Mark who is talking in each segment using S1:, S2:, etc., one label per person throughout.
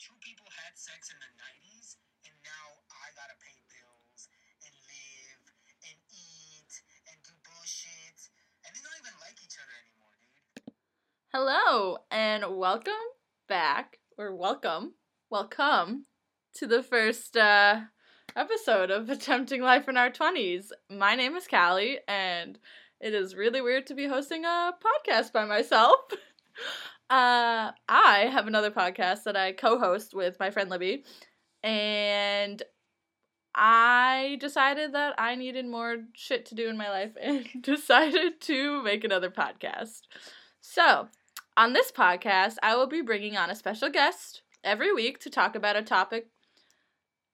S1: two people had sex in the 90s, and now I gotta pay bills and live and eat and do bullshit, and they don't even like each other anymore, dude.
S2: Hello and welcome back, or welcome, welcome to the first uh, episode of Attempting Life in Our 20s. My name is Kali, and it is really weird to be hosting a podcast by myself. Uh, I have another podcast that I co host with my friend Libby, and I decided that I needed more shit to do in my life and decided to make another podcast. So, on this podcast, I will be bringing on a special guest every week to talk about a topic.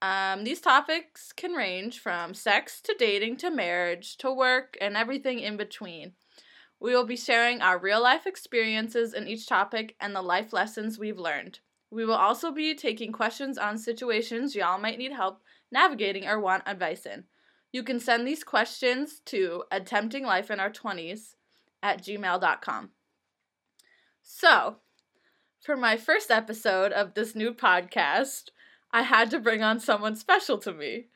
S2: Um, these topics can range from sex to dating to marriage to work and everything in between. We will be sharing our real life experiences in each topic and the life lessons we've learned. We will also be taking questions on situations y'all might need help navigating or want advice in. You can send these questions to attemptinglifeinour20s at gmail.com. So, for my first episode of this new podcast, I had to bring on someone special to me.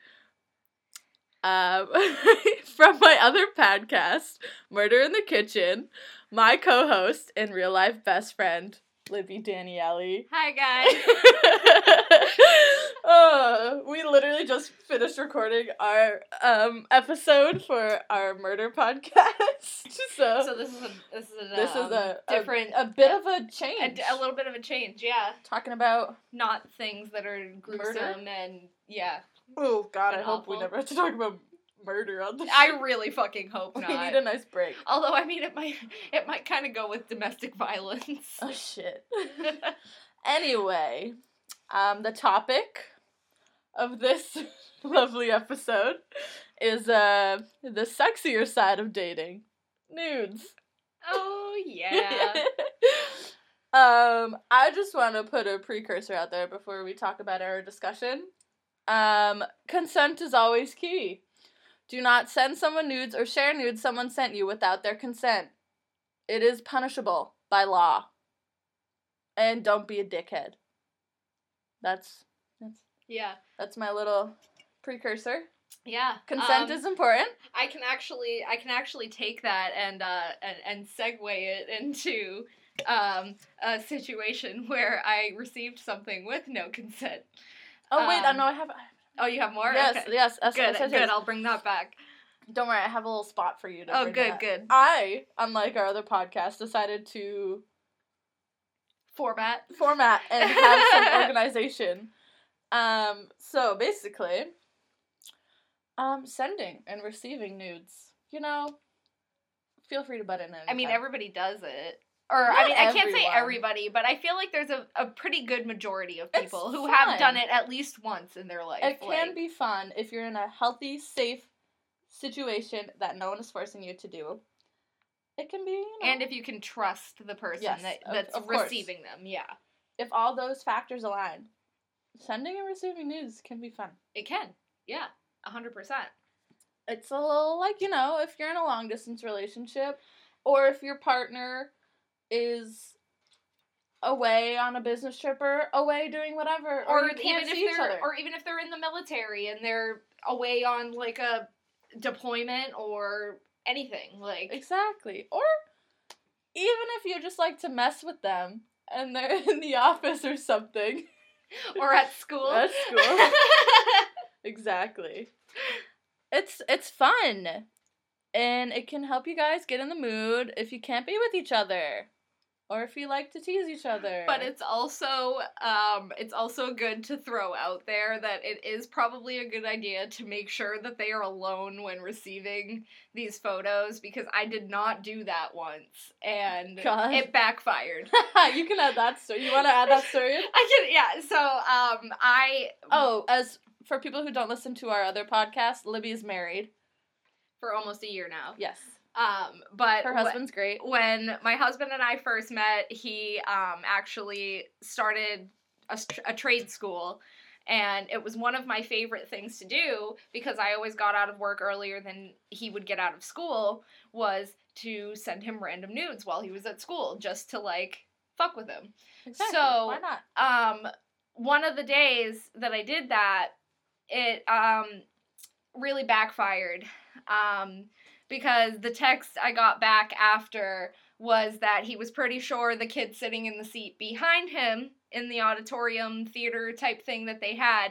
S2: Um, from my other podcast, Murder in the Kitchen, my co host and real life best friend, Libby Daniele.
S3: Hi guys.
S2: uh, we literally just finished recording our um, episode for our murder podcast. so,
S3: so this is a this is a,
S2: this is
S3: um,
S2: a
S3: different
S2: a, a bit of a
S3: a,
S2: change.
S3: a little bit of a change, yeah.
S2: Talking about
S3: Not things that are gruesome
S2: Murder?
S3: and yeah.
S2: Oh god, I hope we never have to talk about murder on the.
S3: I really fucking hope not.
S2: we need a nice break.
S3: Although I mean it might it might kind of go with domestic violence.
S2: Oh shit. Anyway, um, the topic of this lovely episode is uh the sexier side of dating, nudes.
S3: oh yeah.
S2: um, I just want to put a precursor out there before we talk about our discussion. Um, consent is always key. Do not send someone nudes or share nudes someone sent you without their consent. It is punishable by law. And don't be a dickhead. That's that's
S3: yeah.
S2: that's my little precursor.
S3: Yeah.
S2: Consent
S3: um,
S2: is important.
S3: I can actually I can actually take that and uh and, and segue it into um a situation where I received something with no consent.
S2: Oh wait, I
S3: um,
S2: know I have.
S3: Oh, you have more?
S2: Yes,
S3: Okay.
S2: yes.
S3: Good, good. I'll bring that back.
S2: Don't worry, I have a little spot for you to.
S3: Oh, good,
S2: that.
S3: good.
S2: I, unlike our other podcast, decided to
S3: Format.
S2: format and have some organization. Um, so basically, um, sending and receiving nudes. You know, feel free to butt in.
S3: I mean, everybody does it. Or
S2: Not
S3: I mean, I can't say everybody, but I feel like there's a, a pretty good majority of
S2: It's
S3: people who
S2: fun.
S3: have done it at least once in their life.
S2: It can be fun if you're in a healthy, safe situation that no one is forcing you to do. It can be, you know,
S3: and if you can trust the person
S2: Yes,
S3: that, that's
S2: of course.
S3: receiving them, yeah,
S2: if all those factors align, sending and receiving news can be fun.
S3: it can. Yeah, a hundred percent.
S2: It's a little like, you know, if you're in a long distance relationship or if your partner is away on a business trip or away doing whatever or,
S3: Or
S2: you can't
S3: even
S2: see
S3: if
S2: each
S3: they're,
S2: other.
S3: or even if they're in the military and they're away on like a deployment or anything, like
S2: exactly. Or even if you just like to mess with them and they're in the office or something.
S3: or at school.
S2: At school. Exactly. It's it's fun. And it can help you guys get in the mood if you can't be with each other. Or if you like to tease each other.
S3: But it's also um it's also good to throw out there that it is probably a good idea to make sure that they are alone when receiving these photos because I did not do that once and
S2: God.
S3: it backfired.
S2: you can add that story. You want to add that story?
S3: I can yeah, so um I
S2: Oh, as for people who don't listen to our other podcast, Libby's married.
S3: for almost a year now.
S2: Yes.
S3: Um but
S2: Her
S3: wh-
S2: husband's great.
S3: when my husband and I first met, he um, actually started a, a trade school. And it was one of my favorite things to do because I always got out of work earlier than he would get out of school was to send him random nudes while he was at school just to like fuck with him.
S2: Exactly.
S3: So-
S2: why not?
S3: Um one of the days that I did that, it um really backfired. Um because the text I got back after was that he was pretty sure the kid sitting in the seat behind him in the auditorium theater type thing that they had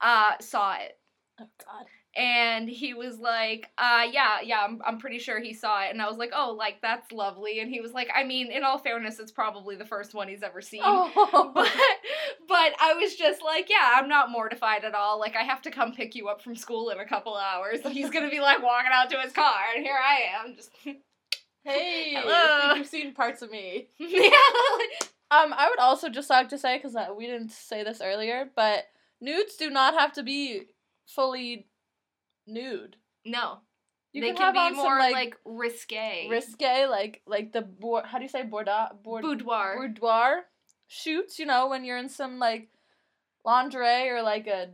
S3: uh saw it
S2: Oh God.
S3: and he was like, uh, yeah, yeah, I'm, I'm pretty sure he saw it. And I was like, oh, like, that's lovely. And he was like, I mean, in all fairness, it's probably the first one he's ever seen.
S2: Oh.
S3: But, but I was just like, yeah, I'm not mortified at all. Like, I have to come pick you up from school in a couple hours. And he's going to be like walking out to his car. And here I am. Just,
S2: hey,
S3: Hello.
S2: you've seen parts of me.
S3: yeah.
S2: Um, I would also just like to say because we didn't say this earlier, but nudes do not have to be fully nude.
S3: No.
S2: You
S3: they
S2: can,
S3: can, be more,
S2: some
S3: like,
S2: like,
S3: risque.
S2: risque, like like the board. How do you say bordeaux? Board,
S3: Boudoir.
S2: boudoir shoots. You know, when you're in some like lingerie or like a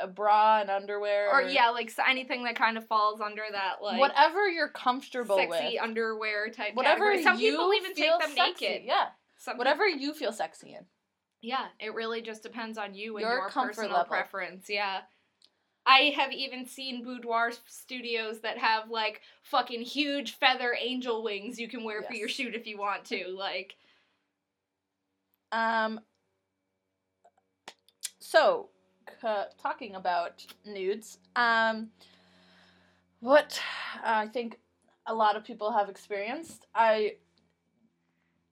S2: a bra and underwear,
S3: or, yeah, like, anything that kind of falls under that, like,
S2: whatever you're comfortable
S3: sexy
S2: with.
S3: Sexy underwear type
S2: Whatever
S3: category. Some
S2: you
S3: people even
S2: feel
S3: take them
S2: sexy.
S3: naked.
S2: Yeah,
S3: Some
S2: whatever you feel sexy in.
S3: Yeah, it really just depends on you and
S2: Your
S3: your,
S2: comfort
S3: personal
S2: level.
S3: preference. Yeah. I have even seen boudoir studios that have like fucking huge feather angel wings you can wear for your shoot if you want to. Like,
S2: Um. So, talking about nudes, um, what I think a lot of people have experienced, I,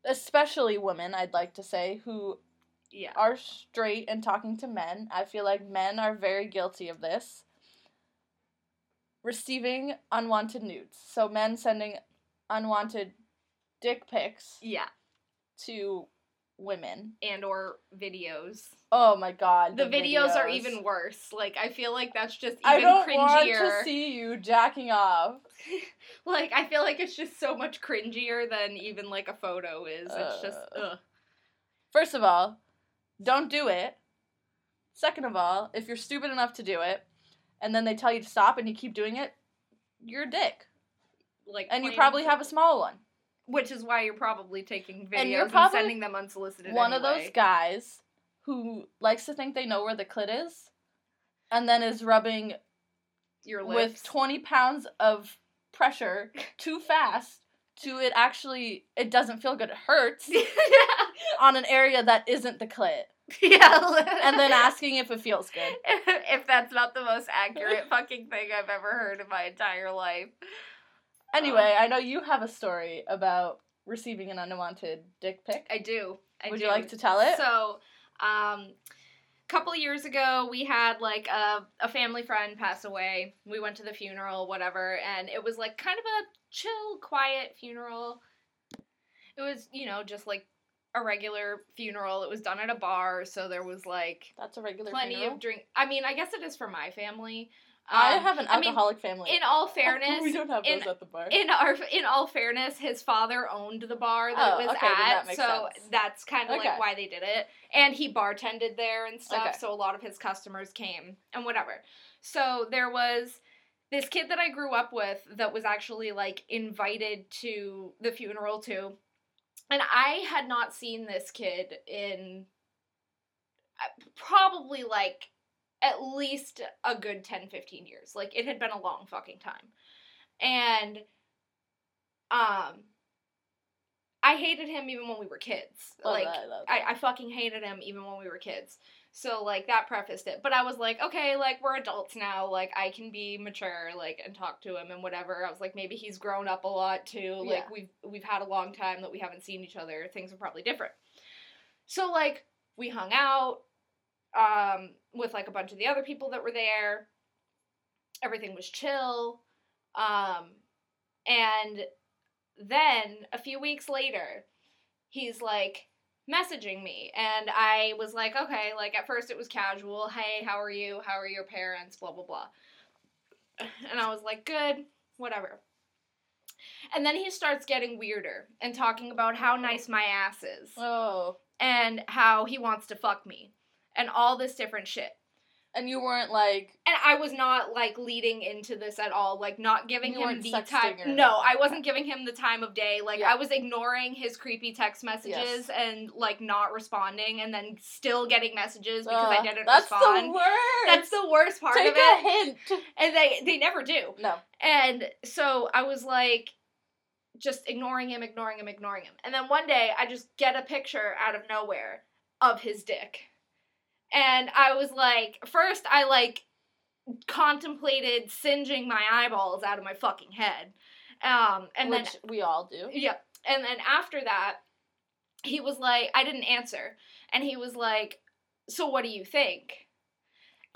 S2: especially women, I'd like to say, who
S3: yeah.
S2: are straight and talking to men. I feel like men are very guilty of this. Receiving unwanted nudes. So, men sending unwanted dick pics
S3: Yeah.
S2: to women.
S3: And or videos.
S2: Oh my god.
S3: The, videos, are even worse. Like I feel like that's just even
S2: I don't
S3: cringier.
S2: want to see you jacking off.
S3: like I feel like it's just so much cringier than even like a photo is. It's just
S2: Uh.
S3: ugh.
S2: First of all, don't do it. Second of all, if you're stupid enough to do it, and then they tell you to stop and you keep doing it, you're a dick.
S3: Like
S2: And you probably have a small one.
S3: Which is why you're probably taking videos
S2: And
S3: and,
S2: you're probably
S3: sending them unsolicited.
S2: One of those guys who likes to think they know where the clit is, and then is rubbing
S3: your
S2: with 20 pounds of pressure too fast to it actually it doesn't feel good it hurts on an area that isn't the clit
S3: yeah.
S2: and then asking if it feels good
S3: if that's not the most accurate fucking thing I've ever heard in my entire life.
S2: anyway i know you have a story about receiving an unwanted dick pic
S3: I do. I
S2: would
S3: do.
S2: you like to tell it
S3: So, um, a couple years ago, we had like a, a family friend pass away. We went to the funeral, whatever, and it was like kind of a chill, quiet funeral. It was, you know, just like a regular funeral. It was done at a bar, so there was like
S2: that's a regular
S3: plenty
S2: funeral.
S3: of drink. I mean, I guess it is for my family.
S2: i
S3: Um,
S2: have an
S3: I mean,
S2: alcoholic family
S3: in all fairness,
S2: we don't have
S3: in-
S2: those at the bar
S3: in our in all fairness, his father owned the bar that
S2: Oh,
S3: it was
S2: okay,
S3: at,
S2: that
S3: so
S2: sense.
S3: that's kind of
S2: Okay.
S3: like why they did it. And he bartended there and stuff,
S2: Okay.
S3: so a lot of his customers came and whatever. So there was this kid that I grew up with that was actually like invited to the funeral too. And I had not seen this kid in uh, probably like at least a good 10 15 years. Like it had been a long fucking time. And um I hated him even when we were kids.
S2: Love
S3: like
S2: that, I
S3: I. I fucking hated him even when we were kids. So like that prefaced it. But I was like, okay, like we're adults now, like I can be mature, like and talk to him and whatever. I was like, maybe he's grown up a lot too. Like
S2: Yeah.
S3: we've we've had a long time that we haven't seen each other. Things are probably different. So like we hung out um with like a bunch of the other people that were there. Everything was chill. Um and then a few weeks later, he's like messaging me and I was like, okay, like at first it was casual, hey, how are you? How are your parents? blah blah blah. And I was like, good, whatever. And then he starts getting weirder and talking about how nice my ass is
S2: oh
S3: and how he wants to fuck me and all this different shit.
S2: And you weren't like,
S3: and I was not like leading into this at all, like not giving him the time. No. I wasn't giving him the time of day. Like
S2: Yeah.
S3: I was ignoring his creepy text messages and like not responding, and then still getting messages because I didn't
S2: that's
S3: respond.
S2: the worst.
S3: That's the worst part
S2: Take
S3: of
S2: a
S3: it,
S2: hint.
S3: and they they never do.
S2: No.
S3: And so I was like, just ignoring him, ignoring him, ignoring him. And then one day I just get a picture out of nowhere of his dick. And I was like, first I like contemplated singeing my eyeballs out of my fucking head. Um, and then
S2: we all do.
S3: yeah. And then after that, he was like, I didn't answer. And he was like, So what do you think?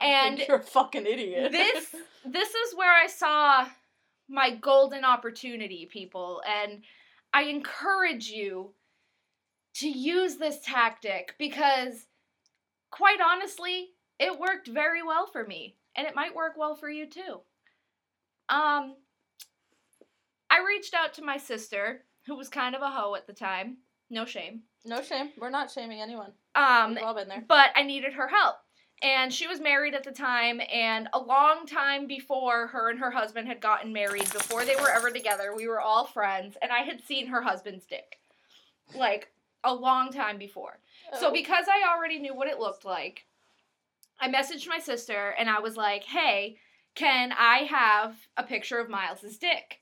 S2: I
S3: And
S2: think you're a fucking idiot.
S3: this this is where I saw my golden opportunity, people, and I encourage you to use this tactic because quite honestly, it worked very well for me, and it might work well for you too. Um I reached out to my sister, who was kind of a hoe at the time. No shame.
S2: no shame. We're not shaming anyone.
S3: Um
S2: We've all been there.
S3: but I needed her help. And she was married at the time, and a long time before her and her husband had gotten married, before they were ever together, we were all friends, and I had seen her husband's dick. Like, a long time before. So,
S2: Oh.
S3: because I already knew what it looked like, I messaged my sister and I was like, hey, can I have a picture of Miles's dick?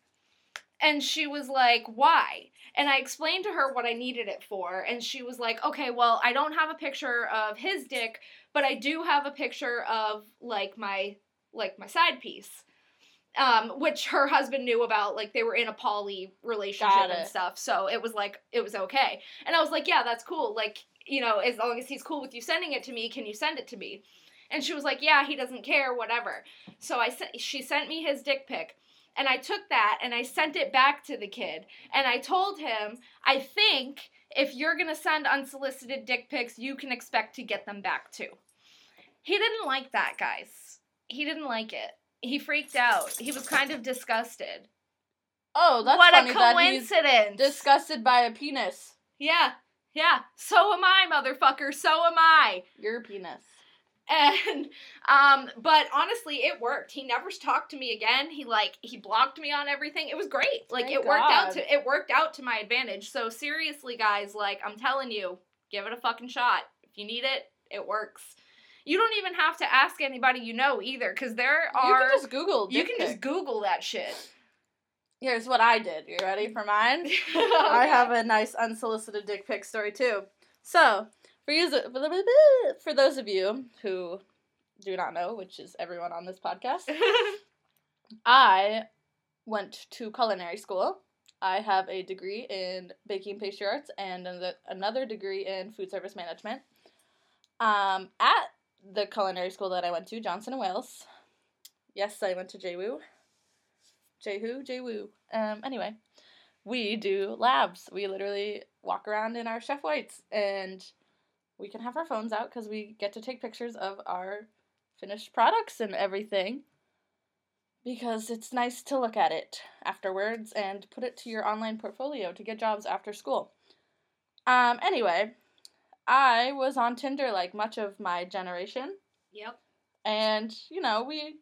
S3: And she was like, why? And I explained to her what I needed it for, and she was like, okay, well, I don't have a picture of his dick, but I do have a picture of like my like my side piece. Um, which her husband knew about, like they were in a poly relationship and stuff, so it was like it was okay. And I was like, yeah, that's cool. Like, you know, as long as he's cool with you sending it to me, can you send it to me? And she was like, yeah, he doesn't care, whatever. So I sent, she sent me his dick pic. And I took that and I sent it back to the kid. And I told him, I think if you're going to send unsolicited dick pics, you can expect to get them back too. He didn't like that, guys. He didn't like it. He freaked out. He was kind of disgusted.
S2: Oh, that's
S3: what
S2: funny
S3: a
S2: that he's
S3: coincidence.
S2: disgusted by a penis.
S3: yeah. Yeah. So am I, motherfucker. So am I.
S2: Your penis.
S3: and um but honestly it worked he never talked to me again he like he blocked me on everything it was great like
S2: Thank
S3: it worked out to it worked out to my advantage so seriously guys like i'm telling you give it a fucking shot if you need it it works you don't even have to ask anybody you know either because there are.
S2: you can just Google.
S3: you can just google that shit
S2: Here's what I did. You ready for mine? I have a nice unsolicited dick pic story too. So, for you, for those of you who do not know, which is everyone on this podcast, I went to culinary school. I have a degree in baking pastry arts and another- another degree in food service management. Um, at the culinary school that I went to, Johnson and Wales. Yes, I went to JWU. J who? J Woo. Um, anyway, we do labs. We literally walk around in our chef whites and we can have our phones out because we get to take pictures of our finished products and everything because it's nice to look at it afterwards and put it to your online portfolio to get jobs after school. Um, anyway, I was on Tinder like much of my generation
S3: yep
S2: and you know we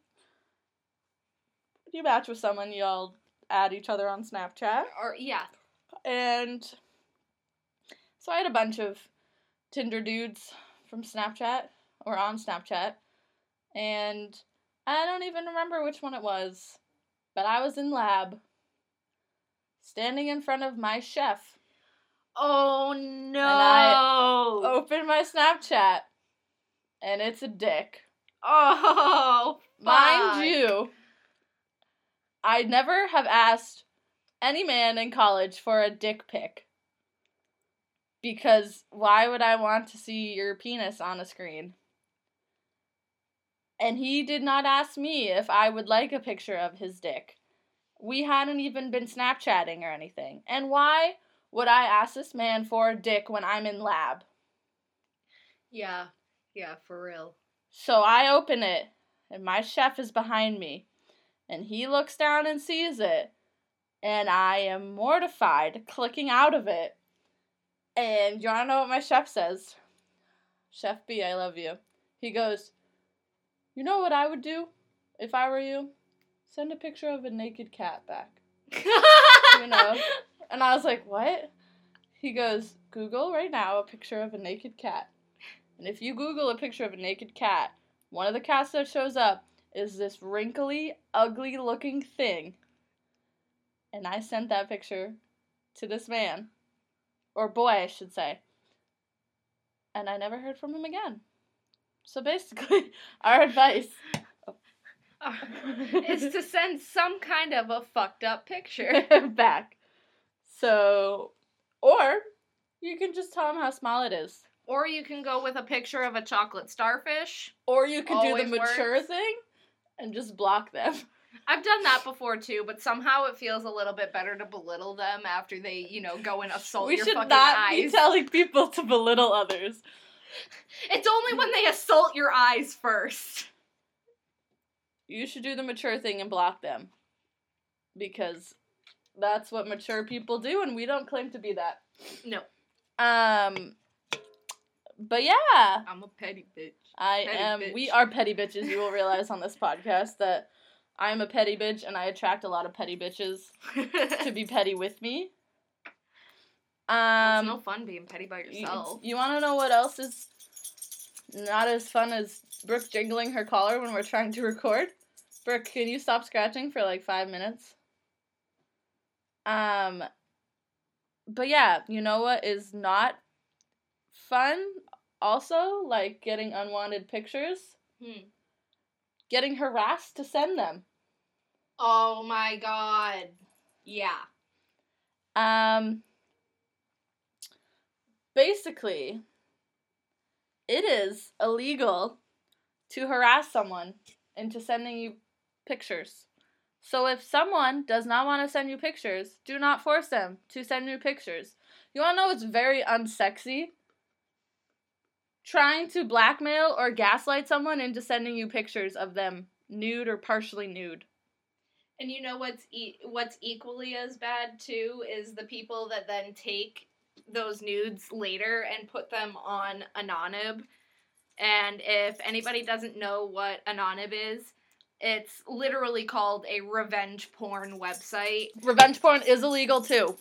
S2: you match with someone y'all add each other on snapchat.
S3: Or yeah.
S2: And so i had a bunch of tinder dudes from snapchat or on snapchat and i don't even remember which one it was but i was in lab standing in front of my chef.
S3: Oh no.
S2: And I- open my snapchat and it's a dick.
S3: Oh
S2: Mind you, I never have asked any man in college for a dick pic. Because why would I want to see your penis on a screen? And he did not ask me if I would like a picture of his dick. We hadn't even been Snapchatting or anything. And why would I ask this man for a dick when I'm in lab?
S3: yeah yeah for real
S2: So I open it, and my chef is behind me, and he looks down and sees it, and I am mortified, clicking out of it. And you wanna know what my chef says? Chef B, I love you. He goes, You know what I would do if I were you? Send a picture of a naked cat back. You know? And I was like, what? He goes, Google right now a picture of a naked cat. And if you Google a picture of a naked cat, one of the cats that shows up is this wrinkly, ugly looking thing. And I sent that picture to this man. Or boy, I should say. And I never heard from him again. So basically, our advice
S3: is to send some kind of a fucked up picture.
S2: back. So, or you can just tell him how small it is.
S3: Or you can go with a picture of a chocolate starfish.
S2: Or you can do the mature
S3: works.
S2: thing and just block them.
S3: I've done that before too, but somehow it feels a little bit better to belittle them after they, you know, go and assault
S2: we
S3: your
S2: should not be
S3: eyes.
S2: telling people to belittle others.
S3: it's only when they assault your eyes first.
S2: You should do the mature thing and block them. Because that's what mature people do, and we don't claim to be that.
S3: No,
S2: Um, but yeah,
S3: I'm a petty bitch.
S2: I
S3: Petty
S2: am.
S3: bitch.
S2: We are petty bitches. You will realize on this podcast that I am a petty bitch, and I attract a lot of petty bitches to be petty with me.
S3: it's
S2: Um,
S3: no fun being petty by
S2: you,
S3: yourself.
S2: you want to know what else is not as fun as Brooke jingling her collar when we're trying to record? Brooke, can you stop scratching for like five minutes? Um, but yeah, you know what is not fun? Also, like getting unwanted pictures,
S3: Hmm.
S2: getting harassed to send them.
S3: Oh my god. Yeah.
S2: Um, basically, it is illegal to harass someone into sending you pictures. So if someone does not want to send you pictures, do not force them to send you pictures. You want to know it's very unsexy? Trying to blackmail or gaslight someone into sending you pictures of them nude or partially nude.
S3: And you know what's e- what's equally as bad too is the people that then take those nudes later and put them on Anonib. And if anybody doesn't know what Anonib is, it's literally called a revenge porn website.
S2: Revenge porn is illegal too.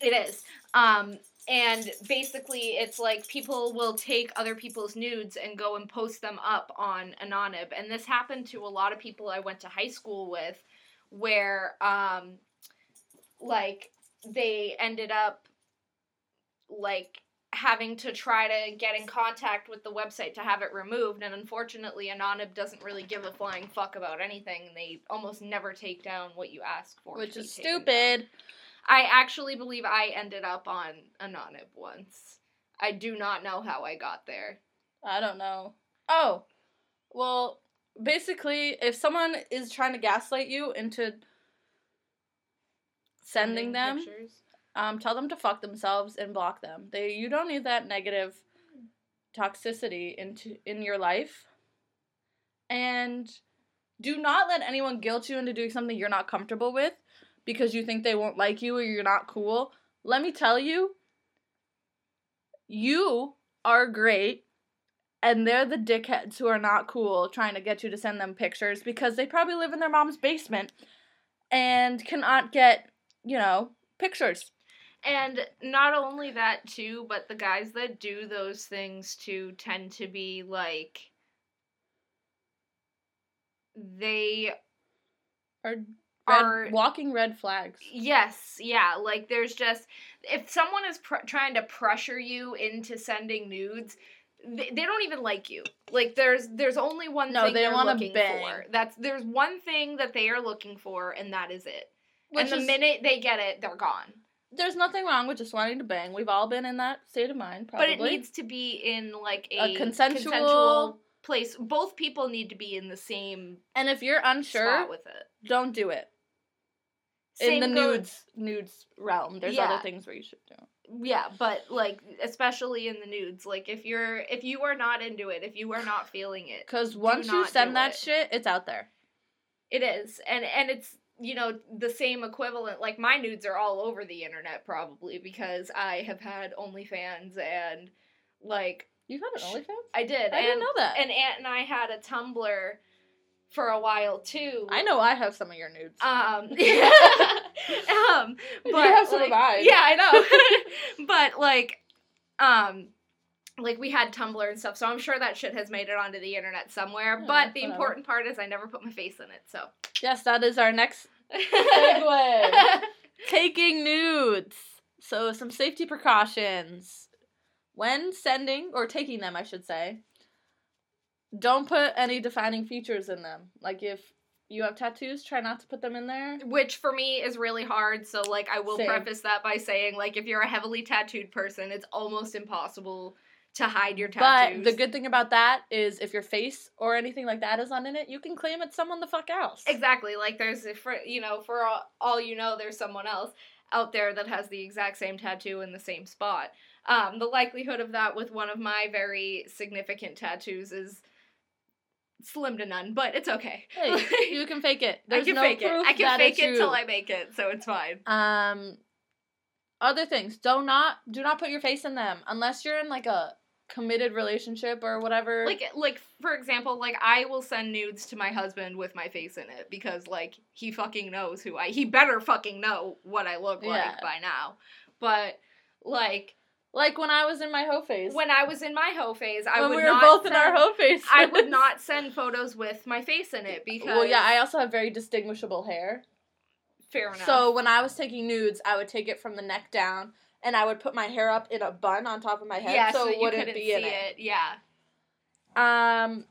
S3: It is. Um, and basically, it's like people will take other people's nudes and go and post them up on Anonib. And this happened to a lot of people I went to high school with, where, um, like, they ended up, like, having to try to get in contact with the website to have it removed. And unfortunately, Anonib doesn't really give a flying fuck about anything. They almost never take down what you ask for.
S2: Which is
S3: stupid down. I actually believe I ended up on Anonib once. I do not know how I got there.
S2: I don't know. Oh, well, basically, if someone is trying to gaslight you into sending them,
S3: pictures.
S2: um, tell them to fuck themselves and block them. They you don't need that negative toxicity into in your life. And do not let anyone guilt you into doing something you're not comfortable with because you think they won't like you or you're not cool. Let me tell you, you are great and they're the dickheads who are not cool trying to get you to send them pictures because they probably live in their mom's basement and cannot get, you know, pictures.
S3: And not only that too, but the guys that do those things too tend to be like they
S2: Are red,
S3: Are-
S2: walking red flags.
S3: Yes, yeah, like there's just if someone is pr- trying to pressure you into sending nudes, they, they don't even like you. Like there's there's only one
S2: No,
S3: thing
S2: they
S3: they're
S2: wanna
S3: looking
S2: bang.
S3: for. That's there's one thing that they are looking for, and that is it.
S2: Which
S3: and the
S2: is,
S3: minute they get it, they're gone.
S2: there's nothing wrong with just wanting to bang. We've all been in that state of mind, probably.
S3: But it needs to be in like a,
S2: A consensual-
S3: consensual place. Both people need to be in the same
S2: and if you're unsure,
S3: with it.
S2: don't do it.
S3: Same
S2: in the
S3: goes-
S2: nudes nudes realm, there's
S3: Yeah.
S2: other things where you should do.
S3: Yeah, but like especially in the nudes, like if you're if you are not into it, if you are not feeling it,
S2: Because once you
S3: not
S2: send that
S3: it.
S2: shit, it's out there.
S3: It is, and and it's you know the same equivalent. Like my nudes are all over the internet probably because I have had OnlyFans and like
S2: You've had an OnlyFans?
S3: I did.
S2: I
S3: and,
S2: didn't know that.
S3: And Aunt and I had a Tumblr for a while too.
S2: I know I have some of your nudes.
S3: Um, um, but
S2: You have some of mine.
S3: Yeah, I know. but like, um, like we had Tumblr and stuff, so I'm sure that shit has made it onto the internet somewhere.
S2: Yeah,
S3: but the
S2: whatever.
S3: important part is I never put my face in it. So.
S2: yes, that is our next segue. Taking nudes. So some safety precautions when sending or taking them, I should say. Don't put any defining features in them. Like if you have tattoos, try not to put them in there.
S3: Which for me is really hard. So like I will
S2: Same.
S3: preface that by saying like if you're a heavily tattooed person, it's almost impossible to hide your tattoos.
S2: But the good thing about that is if your face or anything like that is on in it, you can claim it's someone the fuck else.
S3: Exactly. Like there's for you know for all, all you know there's someone else out there that has the exact same tattoo in the same spot. Um, the likelihood of that with one of my very significant tattoos is slim to none, but it's okay.
S2: Hey, you can fake it. There's
S3: I can
S2: no
S3: fake it. I can fake it till I make it, so it's fine.
S2: Um, other things. Do not do not put your face in them unless you're in like a committed relationship or whatever.
S3: Like like for example, like I will send nudes to my husband with my face in it because like he fucking knows who I he better fucking know what I look like by now. But like
S2: like when I was in my hoe phase.
S3: when I was in my hoe phase, I
S2: when
S3: would
S2: we were
S3: not
S2: both in our
S3: send-
S2: hoe phase.
S3: I would not send photos with my face in it because
S2: Well, yeah, I also have very distinguishable hair.
S3: fair enough.
S2: So when I was taking nudes, I would take it from the neck down, and I would put my hair up in a bun on top of my head,
S3: yeah,
S2: so,
S3: so,
S2: it wouldn't be
S3: see
S2: in it.
S3: Yeah.
S2: Um,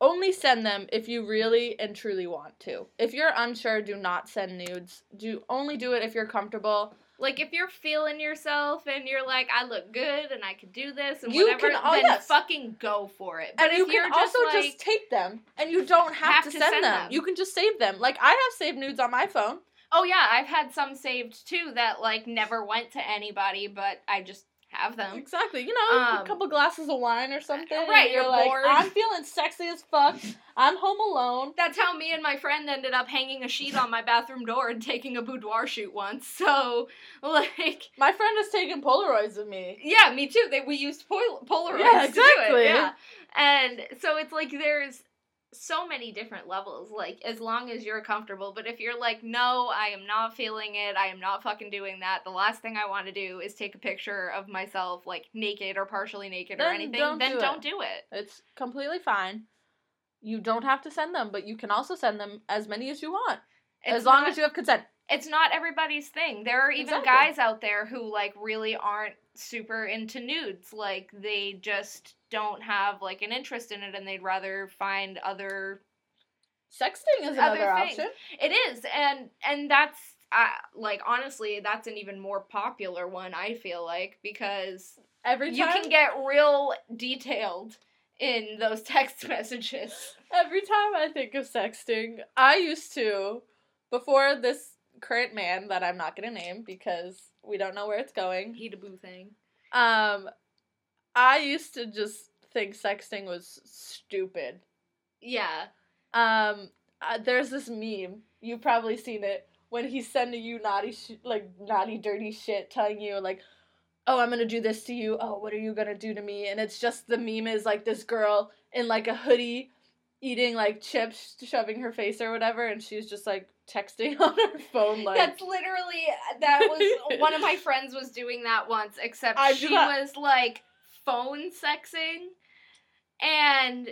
S2: only send them if you really and truly want to. If you're unsure, do not send nudes. Do only do it if you're comfortable.
S3: Like if you're feeling yourself and you're like, I look good and I can do this and
S2: You
S3: whatever,
S2: can- oh,
S3: then
S2: yes.
S3: fucking go for it. But
S2: and
S3: if
S2: you
S3: you're
S2: can
S3: just
S2: also
S3: like,
S2: just take them, and you don't have,
S3: Have
S2: to,
S3: to
S2: send,
S3: send
S2: them.
S3: them.
S2: You can just save them. Like I have saved nudes on my phone.
S3: Oh yeah, I've had some saved too that like never went to anybody, but I just have them.
S2: Exactly. You know, a
S3: Um,
S2: couple glasses of wine or something.
S3: right, you're
S2: like,
S3: bored.
S2: I'm feeling sexy as fuck. I'm home alone.
S3: That's how me and my friend ended up hanging a sheet on my bathroom door and taking a boudoir shoot once. So, like,
S2: My friend has taken Polaroids of me.
S3: yeah, me too. They we used pol- Polaroids
S2: Yeah,
S3: to do it.
S2: exactly.
S3: Yeah, and so it's like there's so many different levels. Like, as long as you're comfortable. But if you're like, no, I am not feeling it. I am not fucking doing that. The last thing I want to do is take a picture of myself like naked or partially naked or anything.
S2: don't
S3: then
S2: do
S3: don't do it.
S2: It's completely fine. You don't have to send them, but you can also send them as many as you want,
S3: It's
S2: as long
S3: not-
S2: as you have consent.
S3: it's not everybody's thing. There are even
S2: Exactly.
S3: guys out there who like really aren't super into nudes. Like they just don't have like an interest in it and they'd rather find other
S2: Sexting is
S3: Other
S2: another option.
S3: It is and and that's uh, like honestly that's an even more popular one I feel like because
S2: Every time you
S3: can get real detailed in those text messages.
S2: every time I think of sexting, I used to, before this current man that I'm not gonna name because we don't know where it's going.
S3: He a boo thing.
S2: Um, I used to just think sexting was stupid.
S3: Yeah.
S2: Um, uh, there's this meme. You've probably seen it when he's sending you naughty, sh- like naughty, dirty shit, telling you like, "Oh, I'm gonna do this to you. Oh, what are you gonna do to me?" And it's just the meme is like this girl in like a hoodie, eating like chips, shoving her face or whatever, and she's just like texting on her phone like.
S3: That's literally that was one of my friends was doing that once, except
S2: I
S3: she
S2: not-
S3: was like phone sexing, and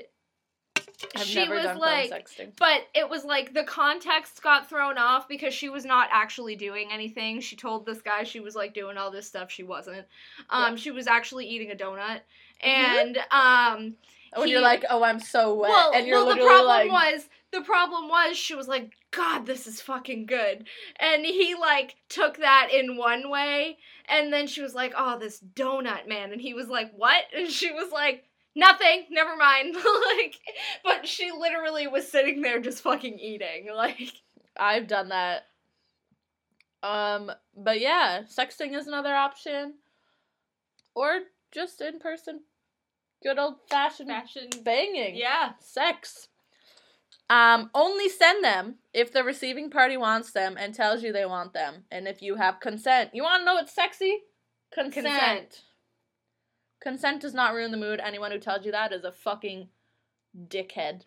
S2: I've
S3: she
S2: never
S3: was
S2: done
S3: like, but it was like the context got thrown off because she was not actually doing anything. She told this guy she was like doing all this stuff. She wasn't. Um, she was actually eating a donut, and um.
S2: When
S3: he-
S2: you're like, "Oh, I'm so wet,"
S3: Well,
S2: and you're
S3: well, the problem
S2: like,
S3: was the problem was she was like, God, this is fucking good, and he like took that in one way, and then she was like, Oh, this donut man, and he was like, What? And she was like, Nothing, never mind. like, but she literally was sitting there just fucking eating, like.
S2: I've done that. Um, but yeah, sexting is another option. Or just in person, good old fashioned
S3: Fashion.
S2: banging.
S3: Yeah.
S2: Sex. Um, only send them if the receiving party wants them and tells you they want them. And if you have consent. You want to know what's sexy? Consent.
S3: Consent.
S2: Consent does not ruin the mood. Anyone who tells you that is a fucking dickhead.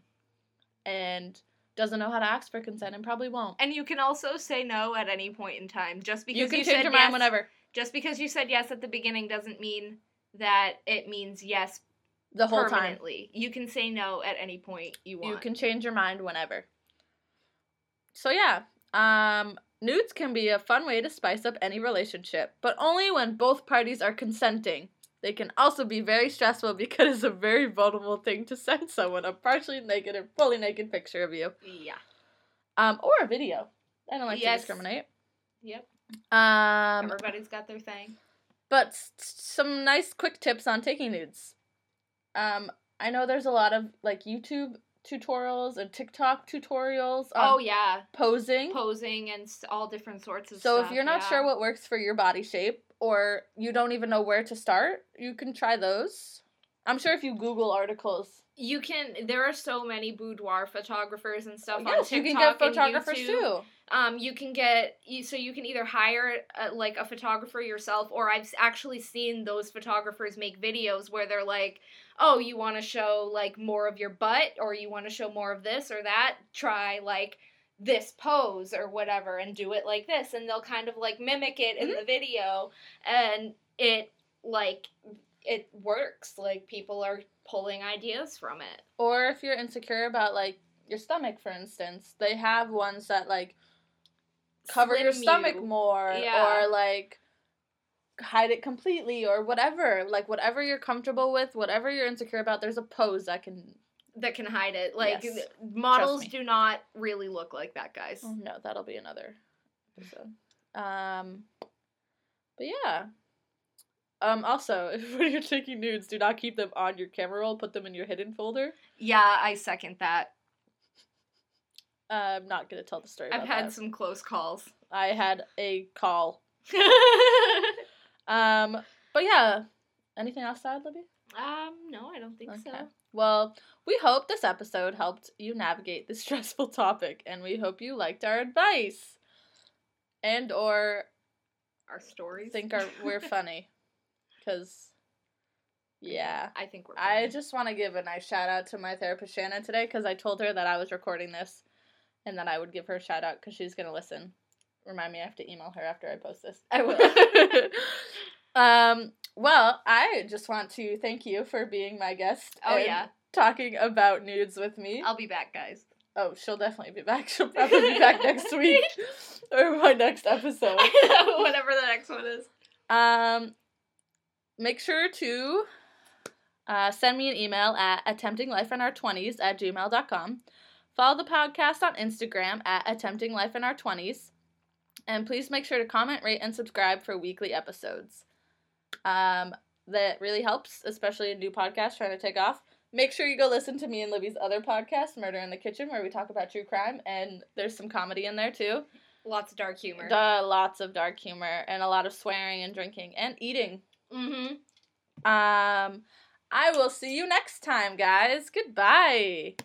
S2: and doesn't know how to ask for consent and probably won't.
S3: And you can also say no at any point in time. Just because
S2: You can
S3: said
S2: change your mind
S3: yes-
S2: whenever.
S3: Just because you said yes at the beginning doesn't mean that it means yes
S2: The whole time.
S3: You can say no at any point you want.
S2: You can change your mind whenever. So yeah, um, nudes can be a fun way to spice up any relationship, but only when both parties are consenting. They can also be very stressful because it's a very vulnerable thing to send someone a partially naked or fully naked picture of you,
S3: Yeah.
S2: um, or a video. I don't like
S3: Yes.
S2: to discriminate.
S3: Yep.
S2: Um,
S3: Everybody's got their thing.
S2: but some nice quick tips on taking nudes. Um, I know there's a lot of like YouTube tutorials and TikTok tutorials on
S3: oh yeah,
S2: posing.
S3: posing and all different sorts of
S2: so
S3: stuff.
S2: if you're not
S3: yeah.
S2: sure what works for your body shape or you don't even know where to start, you can try those. I'm sure if you Google articles,
S3: you can, there are so many boudoir photographers and stuff on
S2: yes,
S3: TikTok
S2: you can get
S3: and
S2: photographers
S3: YouTube.
S2: too.
S3: Um, you can get you so you can either hire uh, like a photographer yourself, or I've actually seen those photographers make videos where they're like, "Oh, you want to show like more of your butt, or you want to show more of this or that? Try like this pose or whatever, and do it like this." And they'll kind of like mimic it in the video, and it like it works. Like people are pulling ideas from it.
S2: Or if you're insecure about like your stomach, for instance, they have ones that like cover your stomach
S3: you.
S2: more
S3: Yeah.
S2: or like hide it completely or whatever. Like whatever you're comfortable with, whatever you're insecure about, there's a pose that can
S3: that can hide it. Like
S2: Yes.
S3: models do not really look like that, guys.
S2: Oh no, that'll be another episode. Um, but yeah. Um. Also, if when you're taking nudes, do not keep them on your camera roll. Put them in your hidden folder.
S3: Yeah, I second that.
S2: Uh, I'm not gonna tell the story.
S3: I've had
S2: that.
S3: some close calls.
S2: I had a call. Um. But yeah. Anything else to add, Libby?
S3: um, no, I don't think so.
S2: Okay. Well, we hope this episode helped you navigate this stressful topic, and we hope you liked our advice, and or
S3: Our stories.
S2: think our, we're funny, because yeah.
S3: I think we're.
S2: I just want to give a nice shout out to my therapist Shannon today because I told her that I was recording this, and that I would give her a shout out because she's gonna listen. Remind me, I have to email her after I post this.
S3: I will.
S2: um. Well, I just want to thank you for being my guest.
S3: Oh
S2: and
S3: yeah,
S2: talking about nudes with me.
S3: I'll be back, guys.
S2: Oh, she'll definitely be back. She'll probably be back next week or my next episode.
S3: Whatever the next one is.
S2: Um, make sure to uh, send me an email at attemptinglifeinour20s at gmail.com. Follow the podcast on Instagram at attemptinglifeinour20s. And please make sure to comment, rate, and subscribe for weekly episodes. Um, that really helps, especially a new podcast trying to take off. Make sure you go listen to me and Libby's other podcast, Murder in the Kitchen, where we talk about true crime, and there's some comedy in there too.
S3: Lots of dark humor.
S2: Duh, lots of dark humor and a lot of swearing and drinking and eating.
S3: Mm-hmm.
S2: Um, I will see you next time, guys. Goodbye.